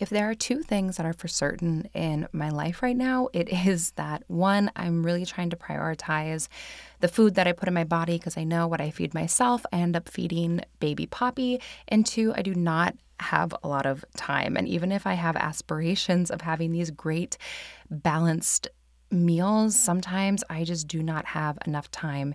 If there are two things that are for certain in my life right now, it is that one, I'm really trying to prioritize the food that I put in my body because I know what I feed myself, I end up feeding baby Poppy. And two, I do not have a lot of time. And even if I have aspirations of having these great, balanced meals, sometimes I just do not have enough time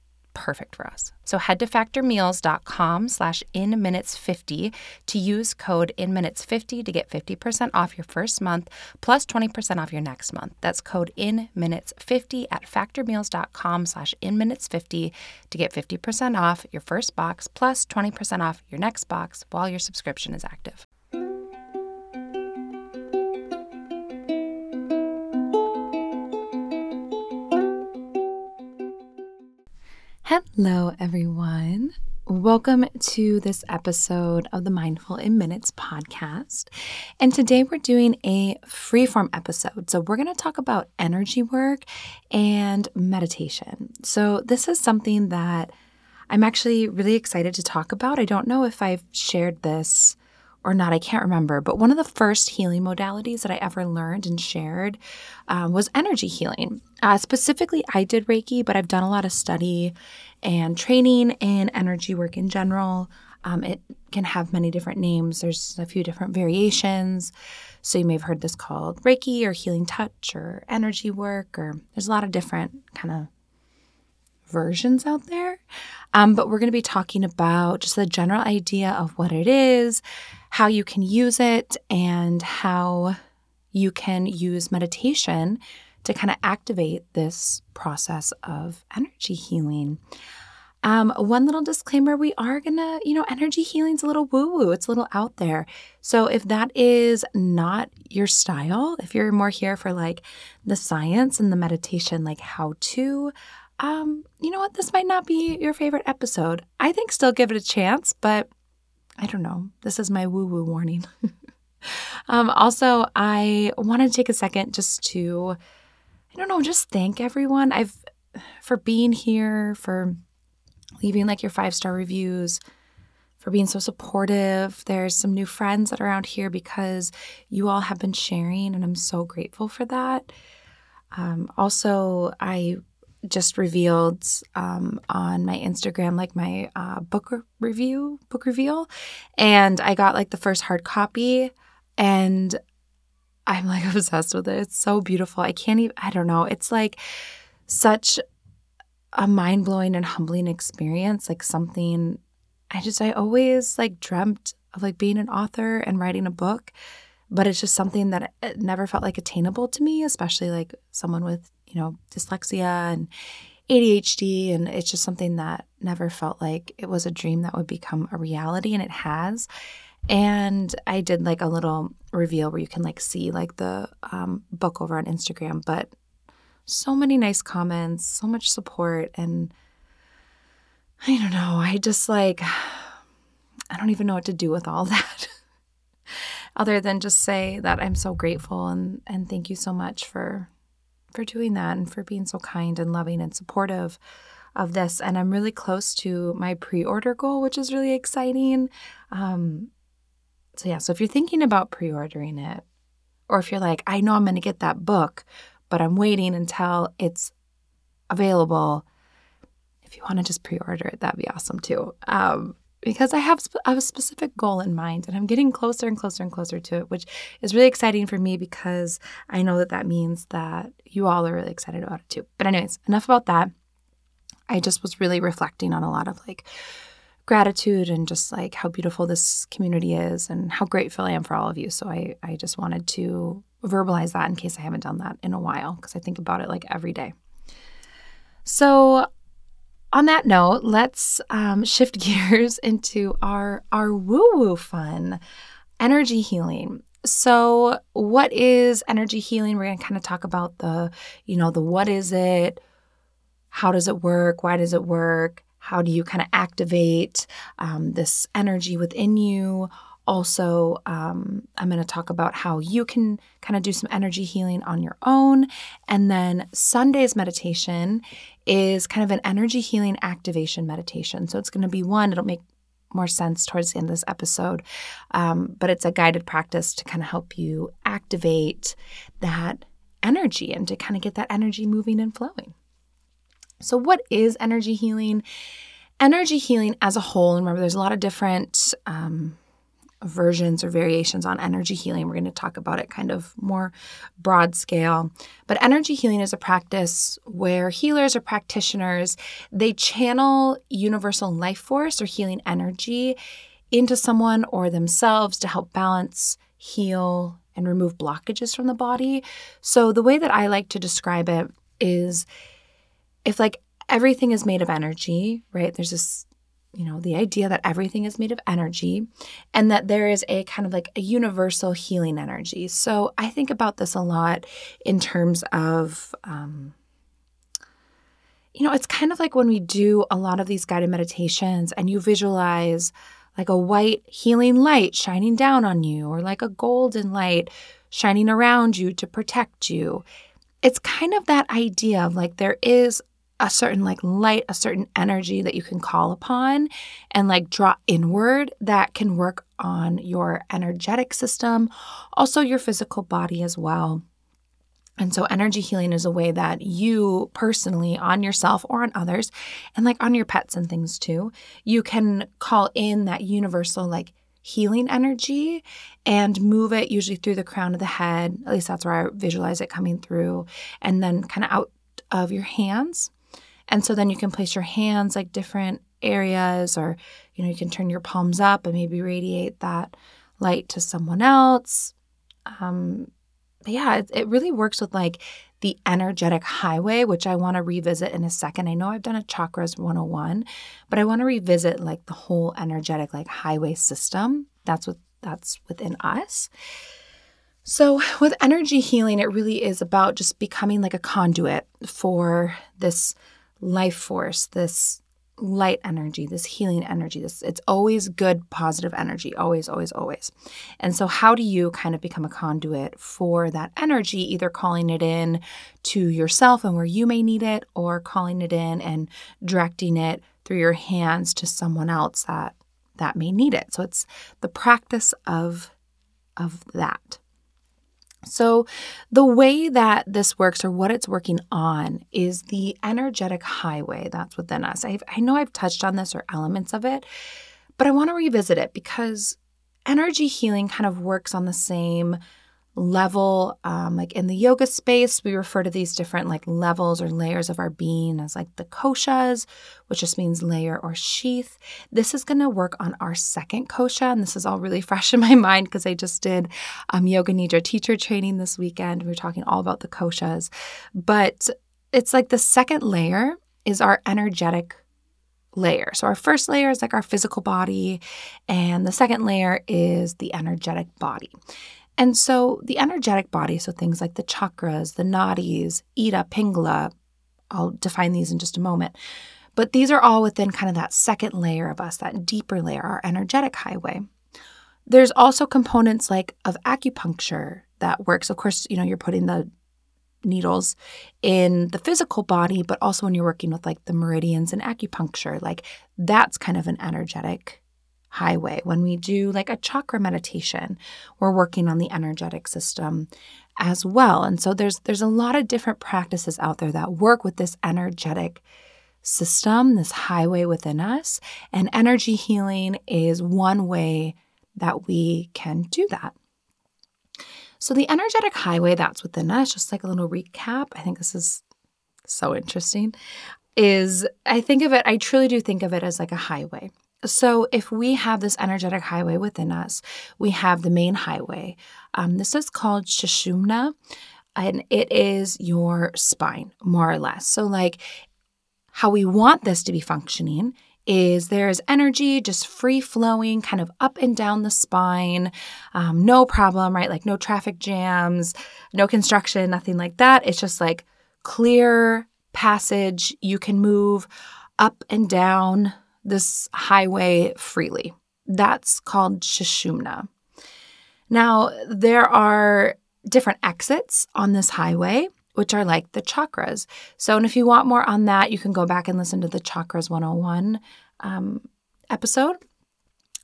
perfect for us. So head to factormeals.com slash inminutes50 to use code inminutes50 to get 50% off your first month plus 20% off your next month. That's code inminutes50 at factormeals.com slash inminutes50 to get 50% off your first box plus 20% off your next box while your subscription is active. Hello, everyone. Welcome to this episode of the Mindful in Minutes podcast. And today we're doing a freeform episode. So, we're going to talk about energy work and meditation. So, this is something that I'm actually really excited to talk about. I don't know if I've shared this or not, I can't remember. But one of the first healing modalities that I ever learned and shared um, was energy healing. Uh, specifically, I did Reiki, but I've done a lot of study and training in energy work in general. Um, it can have many different names, there's a few different variations. So, you may have heard this called Reiki or healing touch or energy work, or there's a lot of different kind of versions out there. Um, but we're going to be talking about just the general idea of what it is, how you can use it, and how you can use meditation to kind of activate this process of energy healing. Um, one little disclaimer we are gonna, you know, energy healing's a little woo woo, it's a little out there. So if that is not your style, if you're more here for like the science and the meditation, like how to, um, you know what, this might not be your favorite episode. I think still give it a chance, but I don't know. This is my woo woo warning. um, also, I want to take a second just to, I don't know, just thank everyone. I've for being here, for leaving like your five star reviews, for being so supportive. There's some new friends that are around here because you all have been sharing, and I'm so grateful for that. Um, also, I just revealed um, on my Instagram, like my uh, book re- review, book reveal, and I got like the first hard copy, and I'm like obsessed with it. It's so beautiful. I can't even. I don't know. It's like such a mind blowing and humbling experience. Like something I just I always like dreamt of like being an author and writing a book, but it's just something that it never felt like attainable to me, especially like someone with you know, dyslexia and ADHD. And it's just something that never felt like it was a dream that would become a reality. And it has. And I did like a little reveal where you can like see like the um, book over on Instagram, but so many nice comments, so much support. And I don't know, I just like, I don't even know what to do with all that. Other than just say that I'm so grateful and, and thank you so much for for doing that and for being so kind and loving and supportive of this. And I'm really close to my pre order goal, which is really exciting. Um, so, yeah, so if you're thinking about pre ordering it, or if you're like, I know I'm going to get that book, but I'm waiting until it's available, if you want to just pre order it, that'd be awesome too. Um, because I have, I have a specific goal in mind and I'm getting closer and closer and closer to it, which is really exciting for me because I know that that means that you all are really excited about it too. But, anyways, enough about that. I just was really reflecting on a lot of like gratitude and just like how beautiful this community is and how grateful I am for all of you. So I, I just wanted to verbalize that in case I haven't done that in a while because I think about it like every day. So on that note, let's um, shift gears into our our woo woo fun, energy healing. So, what is energy healing? We're to kind of talk about the, you know, the what is it, how does it work, why does it work, how do you kind of activate um, this energy within you. Also, um, I'm going to talk about how you can kind of do some energy healing on your own. And then Sunday's meditation is kind of an energy healing activation meditation. So it's going to be one, it'll make more sense towards the end of this episode. Um, but it's a guided practice to kind of help you activate that energy and to kind of get that energy moving and flowing. So, what is energy healing? Energy healing as a whole, and remember, there's a lot of different um, versions or variations on energy healing. We're going to talk about it kind of more broad scale. But energy healing is a practice where healers or practitioners, they channel universal life force or healing energy into someone or themselves to help balance, heal, and remove blockages from the body. So the way that I like to describe it is if like everything is made of energy, right? There's this you know, the idea that everything is made of energy and that there is a kind of like a universal healing energy. So I think about this a lot in terms of, um, you know, it's kind of like when we do a lot of these guided meditations and you visualize like a white healing light shining down on you or like a golden light shining around you to protect you. It's kind of that idea of like there is a certain like light, a certain energy that you can call upon and like draw inward that can work on your energetic system, also your physical body as well. And so, energy healing is a way that you personally, on yourself or on others, and like on your pets and things too, you can call in that universal, like healing energy and move it usually through the crown of the head. At least that's where I visualize it coming through, and then kind of out of your hands and so then you can place your hands like different areas, or, you know, you can turn your palms up and maybe radiate that light to someone else. Um, but yeah, it, it really works with like the energetic highway, which I want to revisit in a second. I know I've done a chakras 101, but I want to revisit like the whole energetic like highway system. That's what that's within us. So, with energy healing, it really is about just becoming like a conduit for this life force, this light energy, this healing energy. This it's always good positive energy, always always always. And so how do you kind of become a conduit for that energy either calling it in to yourself and where you may need it or calling it in and directing it through your hands to someone else that that may need it. So it's the practice of of that. So, the way that this works or what it's working on is the energetic highway that's within us. I've, I know I've touched on this or elements of it, but I want to revisit it because energy healing kind of works on the same level um, like in the yoga space we refer to these different like levels or layers of our being as like the koshas which just means layer or sheath this is going to work on our second kosha and this is all really fresh in my mind because i just did um, yoga nidra teacher training this weekend we were talking all about the koshas but it's like the second layer is our energetic layer. So, our first layer is like our physical body, and the second layer is the energetic body. And so the energetic body, so things like the chakras, the nadis, Ida, Pingala, I'll define these in just a moment. But these are all within kind of that second layer of us, that deeper layer, our energetic highway. There's also components like of acupuncture that works. Of course, you know, you're putting the needles in the physical body, but also when you're working with like the meridians and acupuncture, like that's kind of an energetic highway. When we do like a chakra meditation, we're working on the energetic system as well. And so there's there's a lot of different practices out there that work with this energetic system, this highway within us, and energy healing is one way that we can do that. So the energetic highway that's within us, just like a little recap, I think this is so interesting. is I think of it, I truly do think of it as like a highway. So, if we have this energetic highway within us, we have the main highway. Um, this is called Sushumna, and it is your spine, more or less. So, like how we want this to be functioning is there's energy just free flowing kind of up and down the spine um, no problem right like no traffic jams no construction nothing like that it's just like clear passage you can move up and down this highway freely. That's called Sushumna. Now, there are different exits on this highway, which are like the chakras. So, and if you want more on that, you can go back and listen to the Chakras 101 um, episode.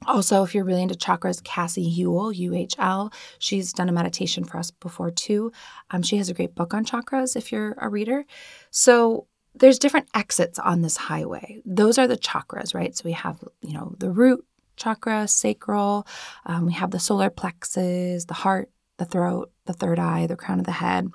Also, if you're really into chakras, Cassie Huell, UHL, she's done a meditation for us before too. Um, she has a great book on chakras if you're a reader. So, there's different exits on this highway. Those are the chakras, right? So we have, you know, the root chakra, sacral, um, we have the solar plexus, the heart, the throat, the third eye, the crown of the head.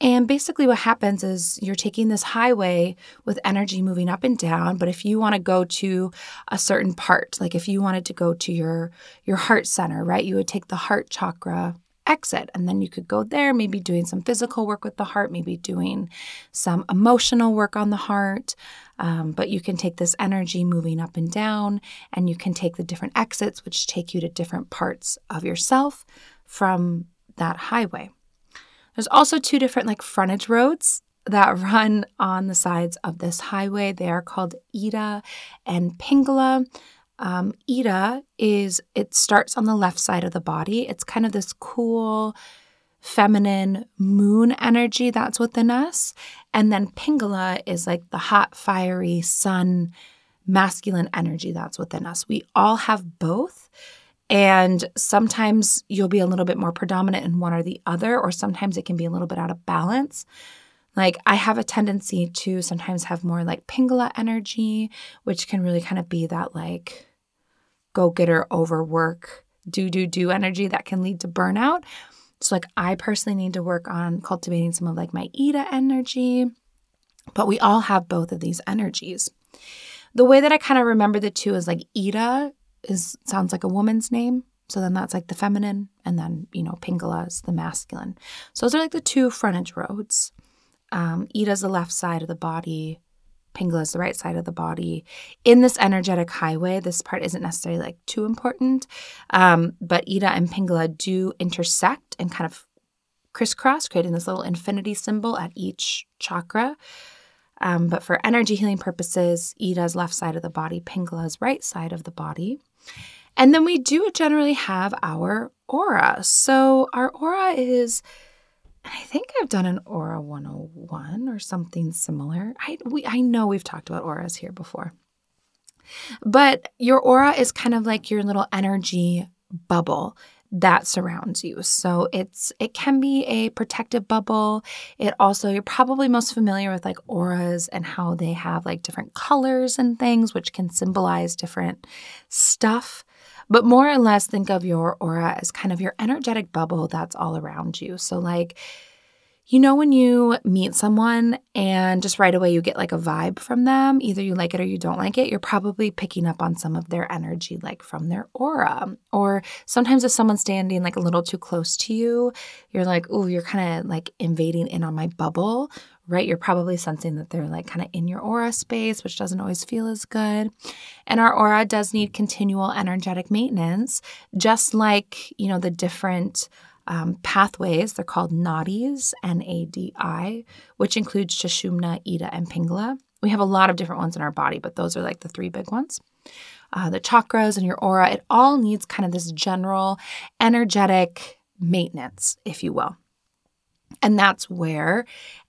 And basically, what happens is you're taking this highway with energy moving up and down. But if you want to go to a certain part, like if you wanted to go to your your heart center, right, you would take the heart chakra exit. And then you could go there, maybe doing some physical work with the heart, maybe doing some emotional work on the heart. Um, but you can take this energy moving up and down, and you can take the different exits, which take you to different parts of yourself from that highway. There's also two different like frontage roads that run on the sides of this highway. They are called Ida and Pingala. Um, Ida is, it starts on the left side of the body. It's kind of this cool, feminine moon energy that's within us. And then Pingala is like the hot, fiery sun, masculine energy that's within us. We all have both. And sometimes you'll be a little bit more predominant in one or the other, or sometimes it can be a little bit out of balance. Like I have a tendency to sometimes have more like Pingala energy, which can really kind of be that like go getter, overwork, do, do, do energy that can lead to burnout. So, like, I personally need to work on cultivating some of like my Ida energy, but we all have both of these energies. The way that I kind of remember the two is like Ida is sounds like a woman's name. So then that's like the feminine, and then you know Pingala is the masculine. So those are like the two frontage roads. Um, Ida is the left side of the body, Pingala is the right side of the body. In this energetic highway, this part isn't necessarily like too important, um, but Ida and Pingala do intersect and kind of crisscross, creating this little infinity symbol at each chakra. Um, but for energy healing purposes, Ida's left side of the body, Pingala's right side of the body. And then we do generally have our aura. So our aura is I think I've done an Aura 101 or something similar. I we I know we've talked about auras here before. But your aura is kind of like your little energy bubble that surrounds you. So it's it can be a protective bubble. It also you're probably most familiar with like auras and how they have like different colors and things which can symbolize different stuff. But more or less, think of your aura as kind of your energetic bubble that's all around you. So, like, you know, when you meet someone and just right away you get like a vibe from them, either you like it or you don't like it, you're probably picking up on some of their energy, like from their aura. Or sometimes if someone's standing like a little too close to you, you're like, oh, you're kind of like invading in on my bubble, right? You're probably sensing that they're like kind of in your aura space, which doesn't always feel as good. And our aura does need continual energetic maintenance, just like, you know, the different um, pathways. They're called nadis, N A D I, which includes Sushumna, Ida, and Pingala. We have a lot of different ones in our body, but those are like the three big ones. Uh, the chakras and your aura, it all needs kind of this general energetic maintenance, if you will. And that's where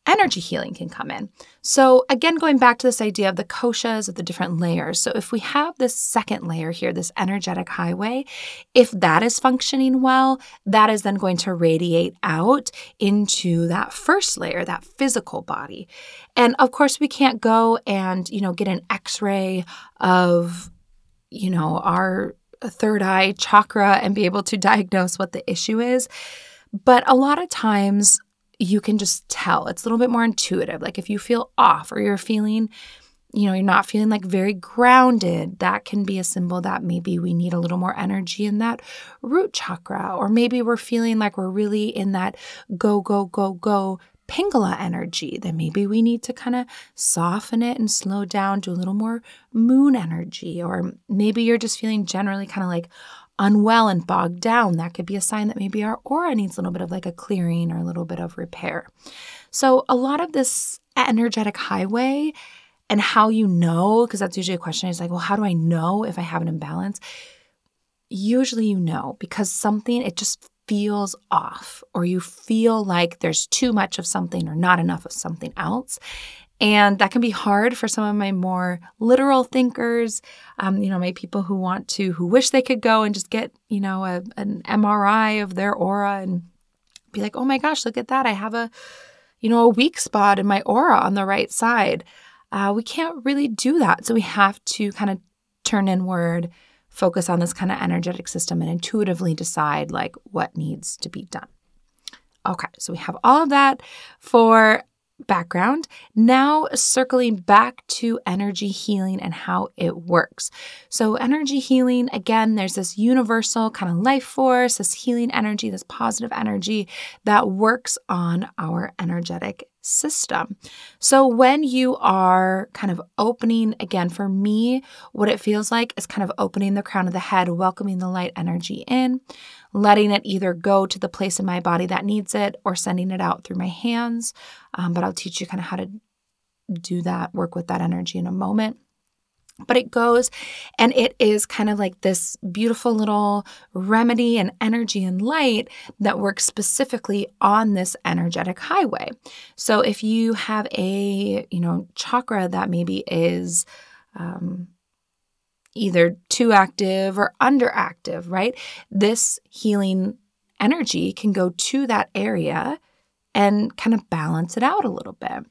energy healing can come in. So, again, going back to this idea of the koshas of the different layers. So, if we have this second layer here, this energetic highway, if that is functioning well, that is then going to radiate out into that first layer, that physical body. And of course, we can't go and, you know, get an x ray of, you know, our third eye chakra and be able to diagnose what the issue is. But a lot of times, you can just tell. It's a little bit more intuitive. Like if you feel off or you're feeling, you know, you're not feeling like very grounded, that can be a symbol that maybe we need a little more energy in that root chakra. Or maybe we're feeling like we're really in that go, go, go, go Pingala energy, then maybe we need to kind of soften it and slow down do a little more moon energy. Or maybe you're just feeling generally kind of like unwell and bogged down. That could be a sign that maybe our aura needs a little bit of like a clearing or a little bit of repair. So, a lot of this energetic highway and how you know, because that's usually a question is like, well, how do I know if I have an imbalance? Usually you know because something, it just feels off or you feel like there's too much of something or not enough of something else. And that can be hard for some of my more literal thinkers, um, you know, my people who want to, who wish they could go and just get, you know, a, an MRI of their aura and be like, oh my gosh, look at that. I have a, you know, a weak spot in my aura on the right side. Uh, we can't really do that. So we have to kind of turn inward, focus on this kind of energetic system and intuitively decide like what needs to be done. Okay, so we have all of that for background. Now, circling back to energy healing and how it works. So, energy healing, again, there's this universal kind of life force, this healing energy, this positive energy that works on our energetic system. So, when you are kind of opening, again, for me, what it feels like is kind of opening the crown of the head, welcoming the light energy in, letting it either go to the place in my body that needs it or sending it out through my hands. Um, but I'll teach you kind of how to do that, work with that energy in a moment. But it goes and it is kind of like this beautiful little remedy and energy and light that works specifically on this energetic highway. So if you have a, you know, chakra that maybe is um, either too active or underactive, right? This healing energy can go to that area and kind of balance it out a little bit.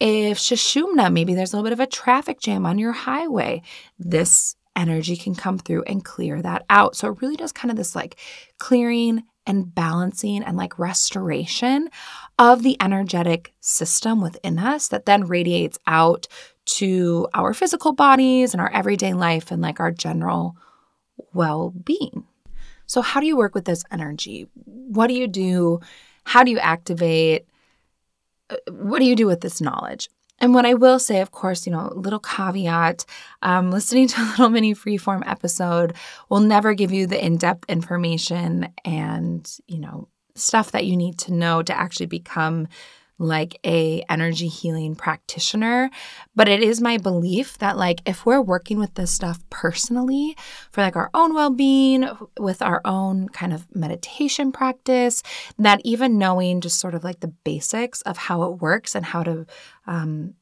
If Sushumna, maybe there's a little bit of a traffic jam on your highway, this energy can come through and clear that out. So it really does kind of this like clearing and balancing and like restoration of the energetic system within us that then radiates out to our physical bodies and our everyday life and like our general well being. So, how do you work with this energy? What do you do? How do you activate? what do you do with this knowledge? And what I will say, of course, you know, little caveat um, listening to a little mini freeform episode will never give you the in depth information and, you know, stuff that you need to know to actually become like a energy healing practitioner but it is my belief that like if we're working with this stuff personally for like our own well-being with our own kind of meditation practice that even knowing just sort of like the basics of how it works and how to um,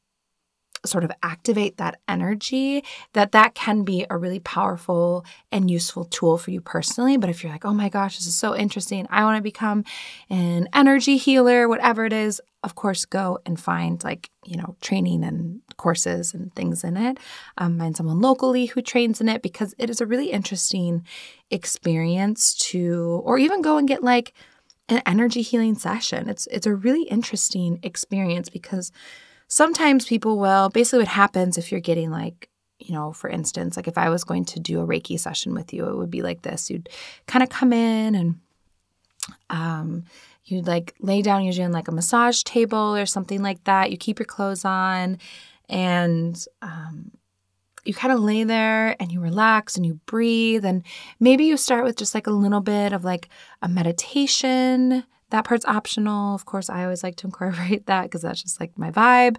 sort of activate that energy that that can be a really powerful and useful tool for you personally. But if you're like oh my gosh this is so interesting. I want to become an energy healer whatever it is of course go and find like you know training and courses and things in it. Um, find someone locally who trains in it because it is a really interesting experience to or even go and get like an energy healing session. It's it's a really interesting experience because sometimes people will basically what happens if you're getting like you know, for instance, like if I was going to do a Reiki session with you, it would be like this. You'd kind of come in and um, you'd like lay down usually on like a massage table or something like that. You keep your clothes on and um, you kind of lay there and you relax and you breathe. And maybe you start with just like a little bit of like a meditation that part's optional. Of course, I always like to incorporate that because that's just like my vibe.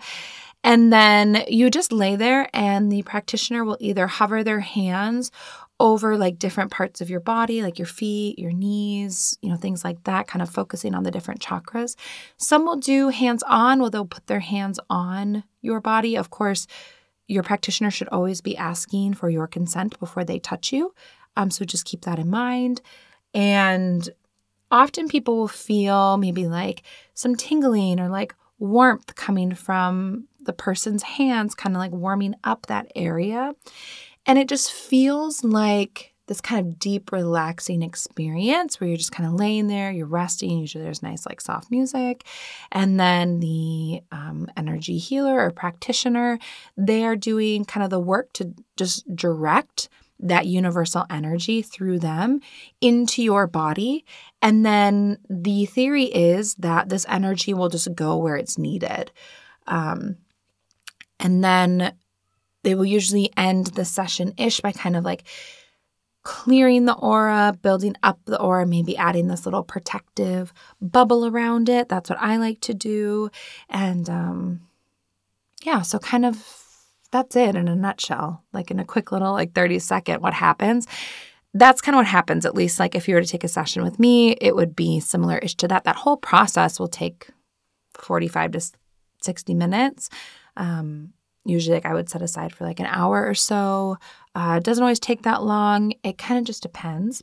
And then you just lay there, and the practitioner will either hover their hands over like different parts of your body, like your feet, your knees, you know, things like that, kind of focusing on the different chakras. Some will do hands on, where they'll put their hands on your body. Of course, your practitioner should always be asking for your consent before they touch you. Um, so just keep that in mind. And often people will feel maybe like some tingling or like warmth coming from the person's hands, kind of like warming up that area. And it just feels like this kind of deep, relaxing experience where you're just kind of laying there, you're resting. Usually there's nice, like soft music. And then the um, energy healer or practitioner, they are doing kind of the work to just direct that universal energy through them into your body. And then the theory is that this energy will just go where it's needed. Um, and then they will usually end the session ish by kind of like clearing the aura, building up the aura, maybe adding this little protective bubble around it. That's what I like to do. And um, yeah, so kind of that's it in a nutshell, like in a quick little, like 30 second, what happens. That's kind of what happens, at least like if you were to take a session with me, it would be similar ish to that. That whole process will take 45 to 60 minutes. Um, usually like I would set aside for like an hour or so. Uh, it doesn't always take that long. It kind of just depends.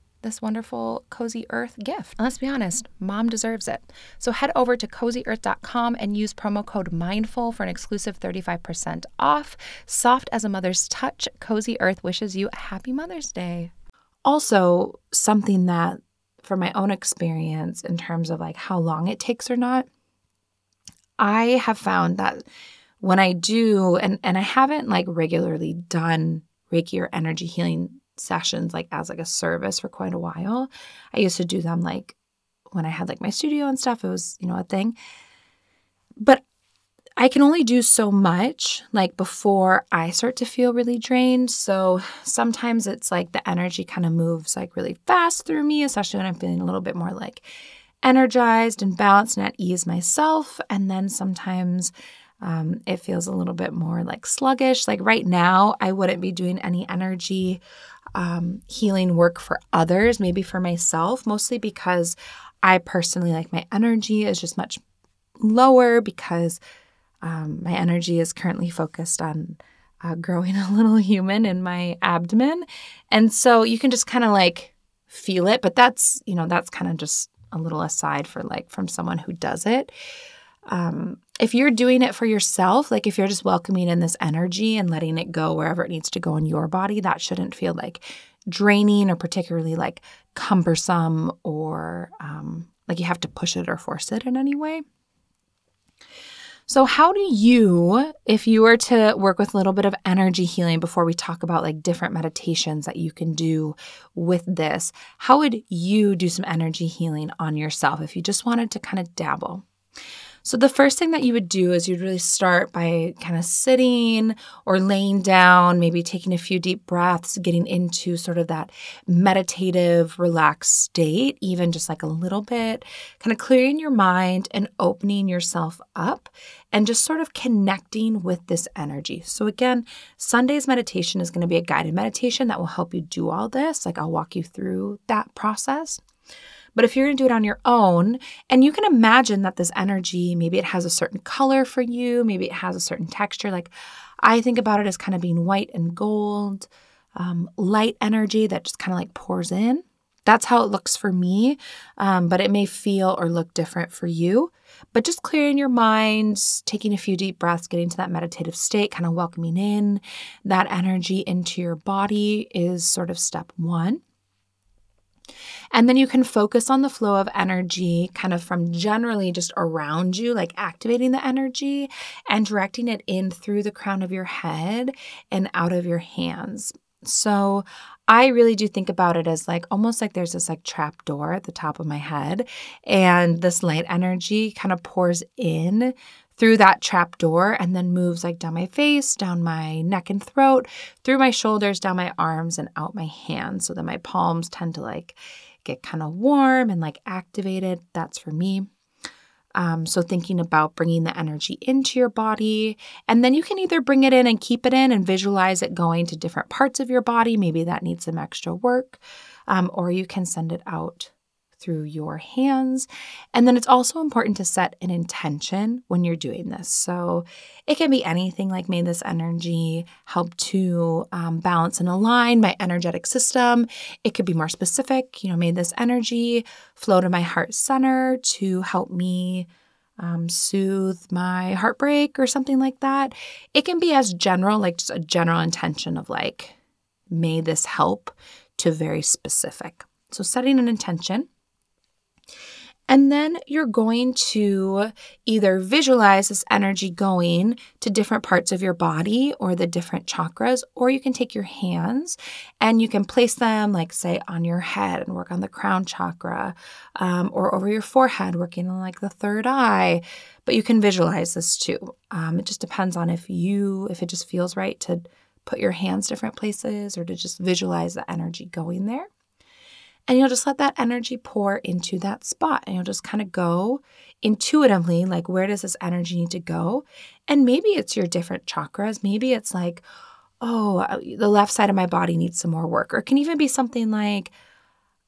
this wonderful Cozy Earth gift. And let's be honest, mom deserves it. So head over to cozyearth.com and use promo code MINDFUL for an exclusive 35% off. Soft as a mother's touch, Cozy Earth wishes you a happy Mother's Day. Also, something that from my own experience in terms of like how long it takes or not, I have found that when I do and and I haven't like regularly done Reiki or energy healing sessions like as like a service for quite a while. I used to do them like when I had like my studio and stuff. It was, you know, a thing. But I can only do so much like before I start to feel really drained. So sometimes it's like the energy kind of moves like really fast through me, especially when I'm feeling a little bit more like energized and balanced and at ease myself. And then sometimes um, it feels a little bit more like sluggish. Like right now, I wouldn't be doing any energy um, healing work for others, maybe for myself, mostly because I personally like my energy is just much lower because um, my energy is currently focused on uh, growing a little human in my abdomen. And so you can just kind of like feel it, but that's, you know, that's kind of just a little aside for like from someone who does it. Um, if you're doing it for yourself, like if you're just welcoming in this energy and letting it go wherever it needs to go in your body, that shouldn't feel like draining or particularly like cumbersome or um, like you have to push it or force it in any way. So, how do you, if you were to work with a little bit of energy healing before we talk about like different meditations that you can do with this, how would you do some energy healing on yourself if you just wanted to kind of dabble? So, the first thing that you would do is you'd really start by kind of sitting or laying down, maybe taking a few deep breaths, getting into sort of that meditative, relaxed state, even just like a little bit, kind of clearing your mind and opening yourself up and just sort of connecting with this energy. So, again, Sunday's meditation is going to be a guided meditation that will help you do all this. Like, I'll walk you through that process. But if you're going to do it on your own, and you can imagine that this energy, maybe it has a certain color for you, maybe it has a certain texture. Like I think about it as kind of being white and gold, um, light energy that just kind of like pours in. That's how it looks for me, um, but it may feel or look different for you. But just clearing your mind, taking a few deep breaths, getting to that meditative state, kind of welcoming in that energy into your body is sort of step one. And then you can focus on the flow of energy kind of from generally just around you, like activating the energy and directing it in through the crown of your head and out of your hands. So I really do think about it as like almost like there's this like trap door at the top of my head, and this light energy kind of pours in through that trap door and then moves like down my face, down my neck and throat, through my shoulders, down my arms, and out my hands. So that my palms tend to like get kind of warm and like activated. That's for me. Um, so, thinking about bringing the energy into your body, and then you can either bring it in and keep it in and visualize it going to different parts of your body. Maybe that needs some extra work, um, or you can send it out through your hands. And then it's also important to set an intention when you're doing this. So it can be anything like, may this energy help to um, balance and align my energetic system. It could be more specific, you know, may this energy flow to my heart center to help me. Um, soothe my heartbreak or something like that. It can be as general, like just a general intention of like, may this help, to very specific. So, setting an intention and then you're going to either visualize this energy going to different parts of your body or the different chakras, or you can take your hands and you can place them, like, say, on your head and work on the crown chakra, um, or over your forehead, working on like the third eye. But you can visualize this too. Um, it just depends on if you, if it just feels right to put your hands different places or to just visualize the energy going there. And you'll just let that energy pour into that spot. And you'll just kind of go intuitively, like, where does this energy need to go? And maybe it's your different chakras. Maybe it's like, oh, uh, the left side of my body needs some more work. Or it can even be something like,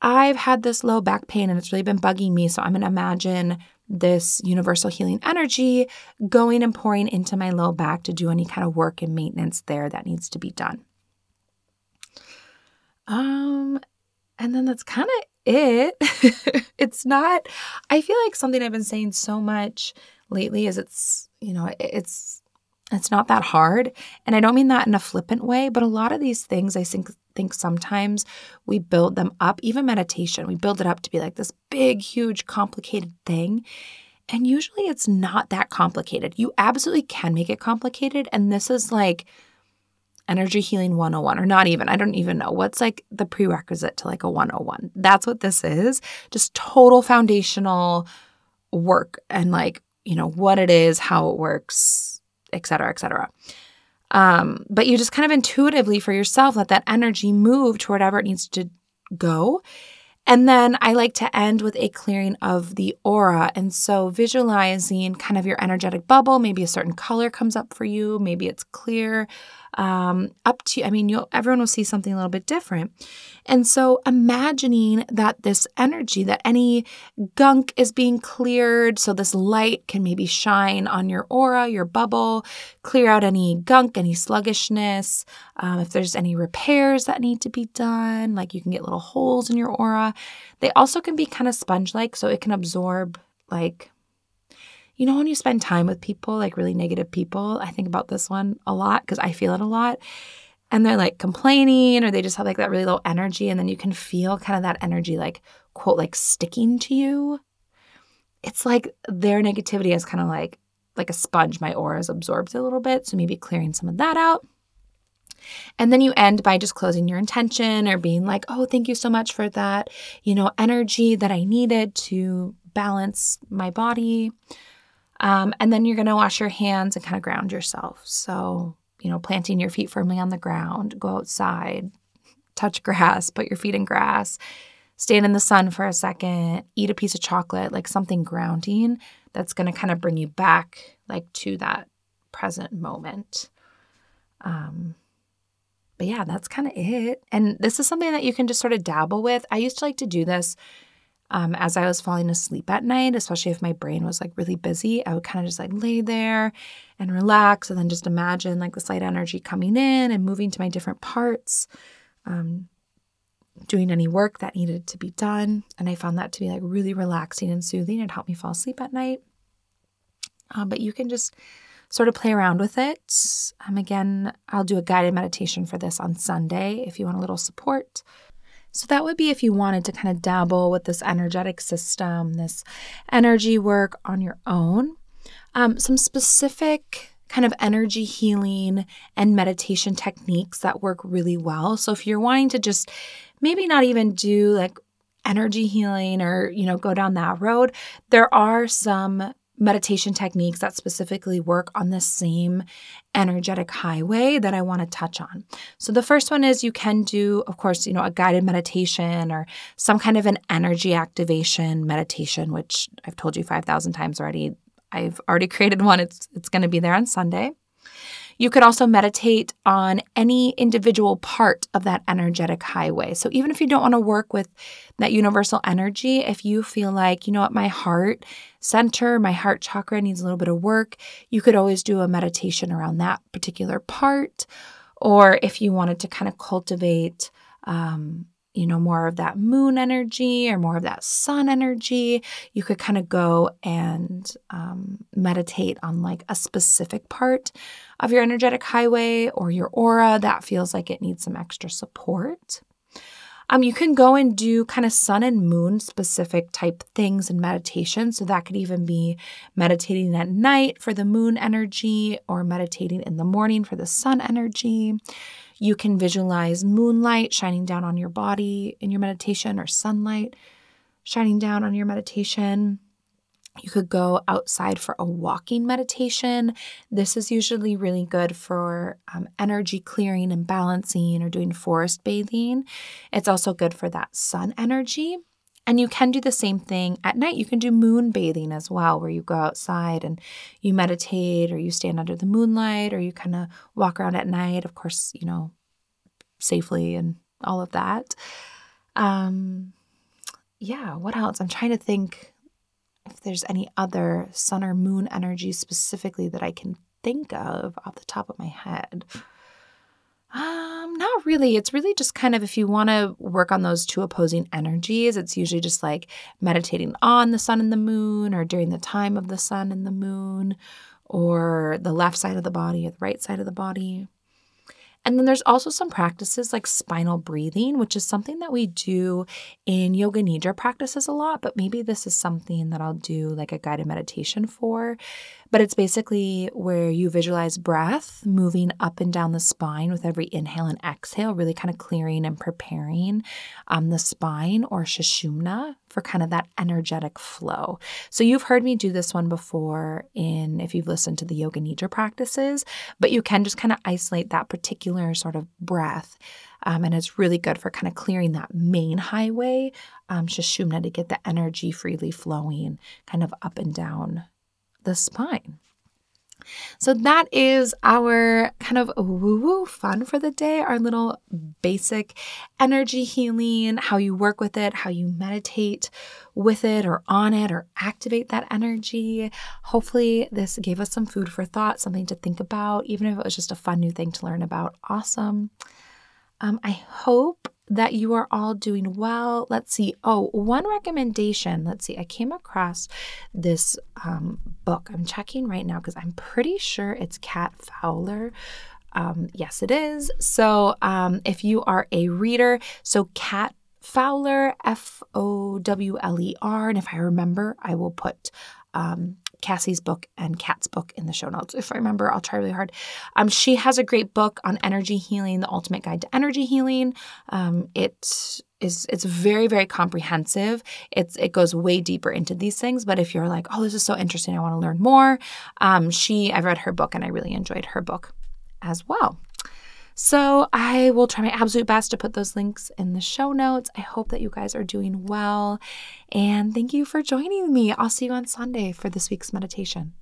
I've had this low back pain and it's really been bugging me. So I'm going to imagine this universal healing energy going and pouring into my low back to do any kind of work and maintenance there that needs to be done. Um, and then that's kind of it. it's not, I feel like something I've been saying so much lately is it's, you know, it's, it's not that hard. And I don't mean that in a flippant way, but a lot of these things I think think sometimes we build them up, even meditation, we build it up to be like this big, huge, complicated thing. And usually it's not that complicated. You absolutely can make it complicated. And this is like energy healing 101 or not even i don't even know. What's like the prerequisite to like a 101 that's what this is. Just total foundational work and like you know what it is how it works et cetera et cetera. Um, but you just kind of intuitively for yourself let that energy move to whatever it needs to go. And then I like to end with a clearing of the aura. And so visualizing kind of your energetic bubble, maybe a certain color comes up for you, maybe it's clear um, up to I mean, you'll everyone will see something a little bit different. And so imagining that this energy, that any gunk is being cleared, so this light can maybe shine on your aura, your bubble, clear out any gunk, any sluggishness. Um, if there's any repairs that need to be done, like you can get little holes in your aura. They also can be kind of sponge-like, so it can absorb like you know, when you spend time with people, like really negative people, I think about this one a lot because I feel it a lot. And they're like complaining or they just have like that really low energy. And then you can feel kind of that energy, like, quote, like sticking to you. It's like their negativity is kind of like, like a sponge. My aura is absorbed a little bit. So maybe clearing some of that out. And then you end by just closing your intention or being like, oh, thank you so much for that, you know, energy that I needed to balance my body. Um, and then you're going to wash your hands and kind of ground yourself. So, you know, planting your feet firmly on the ground, go outside, touch grass, put your feet in grass, stand in the sun for a second, eat a piece of chocolate, like something grounding that's going to kind of bring you back like to that present moment. Um, but yeah, that's kind of it. And this is something that you can just sort of dabble with. I used to like to do this um, as I was falling asleep at night, especially if my brain was like really busy, I would kind of just like lay there and relax and then just imagine like this light energy coming in and moving to my different parts, um, doing any work that needed to be done. And I found that to be like really relaxing and soothing. It helped me fall asleep at night. Uh, but you can just sort of play around with it. Um, again, I'll do a guided meditation for this on Sunday if you want a little support. So that would be if you wanted to kind of dabble with this energetic system, this energy work on your own. Um, some specific kind of energy healing and meditation techniques that work really well. So if you're wanting to just maybe not even do like energy healing or, you know, go down that road, there are some meditation techniques that specifically work on the same energetic highway that I want to touch on. So the first one is you can do of course, you know, a guided meditation or some kind of an energy activation meditation which I've told you 5000 times already. I've already created one. It's it's going to be there on Sunday. You could also meditate on any individual part of that energetic highway. So even if you don't want to work with that universal energy, if you feel like, you know what, my heart center, my heart chakra needs a little bit of work, you could always do a meditation around that particular part. Or if you wanted to kind of cultivate um, you know, more of that moon energy or more of that sun energy, you could kind of go and um, meditate on like a specific part of your energetic highway or your aura that feels like it needs some extra support. Um, you can go and do kind of sun and moon specific type things in meditation. So that could even be meditating at night for the moon energy or meditating in the morning for the sun energy. You can visualize moonlight shining down on your body in your meditation or sunlight shining down on your meditation. You could go outside for a walking meditation. This is usually really good for um, energy clearing and balancing or doing forest bathing. It's also good for that sun energy. And you can do the same thing at night. You can do moon bathing as well, where you go outside and you meditate or you stand under the moonlight or you kind of walk around at night, of course, you know, safely and all of that. Um, yeah, what else? I'm trying to think if there's any other sun or moon energy specifically that I can think of off the top of my head. Um, not really. It's really just kind of if you want to work on those two opposing energies, it's usually just like meditating on the sun and the moon or during the time of the sun and the moon or the left side of the body or the right side of the body. And then there's also some practices like spinal breathing, which is something that we do in yoga nidra practices a lot, but maybe this is something that I'll do like a guided meditation for. But it's basically where you visualize breath moving up and down the spine with every inhale and exhale, really kind of clearing and preparing um, the spine or sushumna for kind of that energetic flow. So you've heard me do this one before in if you've listened to the yoga nidra practices, but you can just kind of isolate that particular sort of breath. Um, and it's really good for kind of clearing that main highway, um, to get the energy freely flowing kind of up and down the spine. So that is our kind of woo woo fun for the day, our little basic energy healing, how you work with it, how you meditate with it or on it or activate that energy. Hopefully, this gave us some food for thought, something to think about, even if it was just a fun new thing to learn about. Awesome. Um, I hope that you are all doing well. Let's see. Oh, one recommendation. Let's see. I came across this um, book. I'm checking right now because I'm pretty sure it's Kat Fowler. Um, yes, it is. So um, if you are a reader, so Kat Fowler, F O W L E R. And if I remember, I will put um, Cassie's book and Kat's book in the show notes. If I remember, I'll try really hard. Um, she has a great book on energy healing, The Ultimate Guide to Energy Healing. Um, it is it's very very comprehensive. It's it goes way deeper into these things. But if you're like, oh, this is so interesting, I want to learn more. Um, she I've read her book and I really enjoyed her book as well. So I will try my absolute best to put those links in the show notes. I hope that you guys are doing well. And thank you for joining me. I'll see you on Sunday for this week's meditation.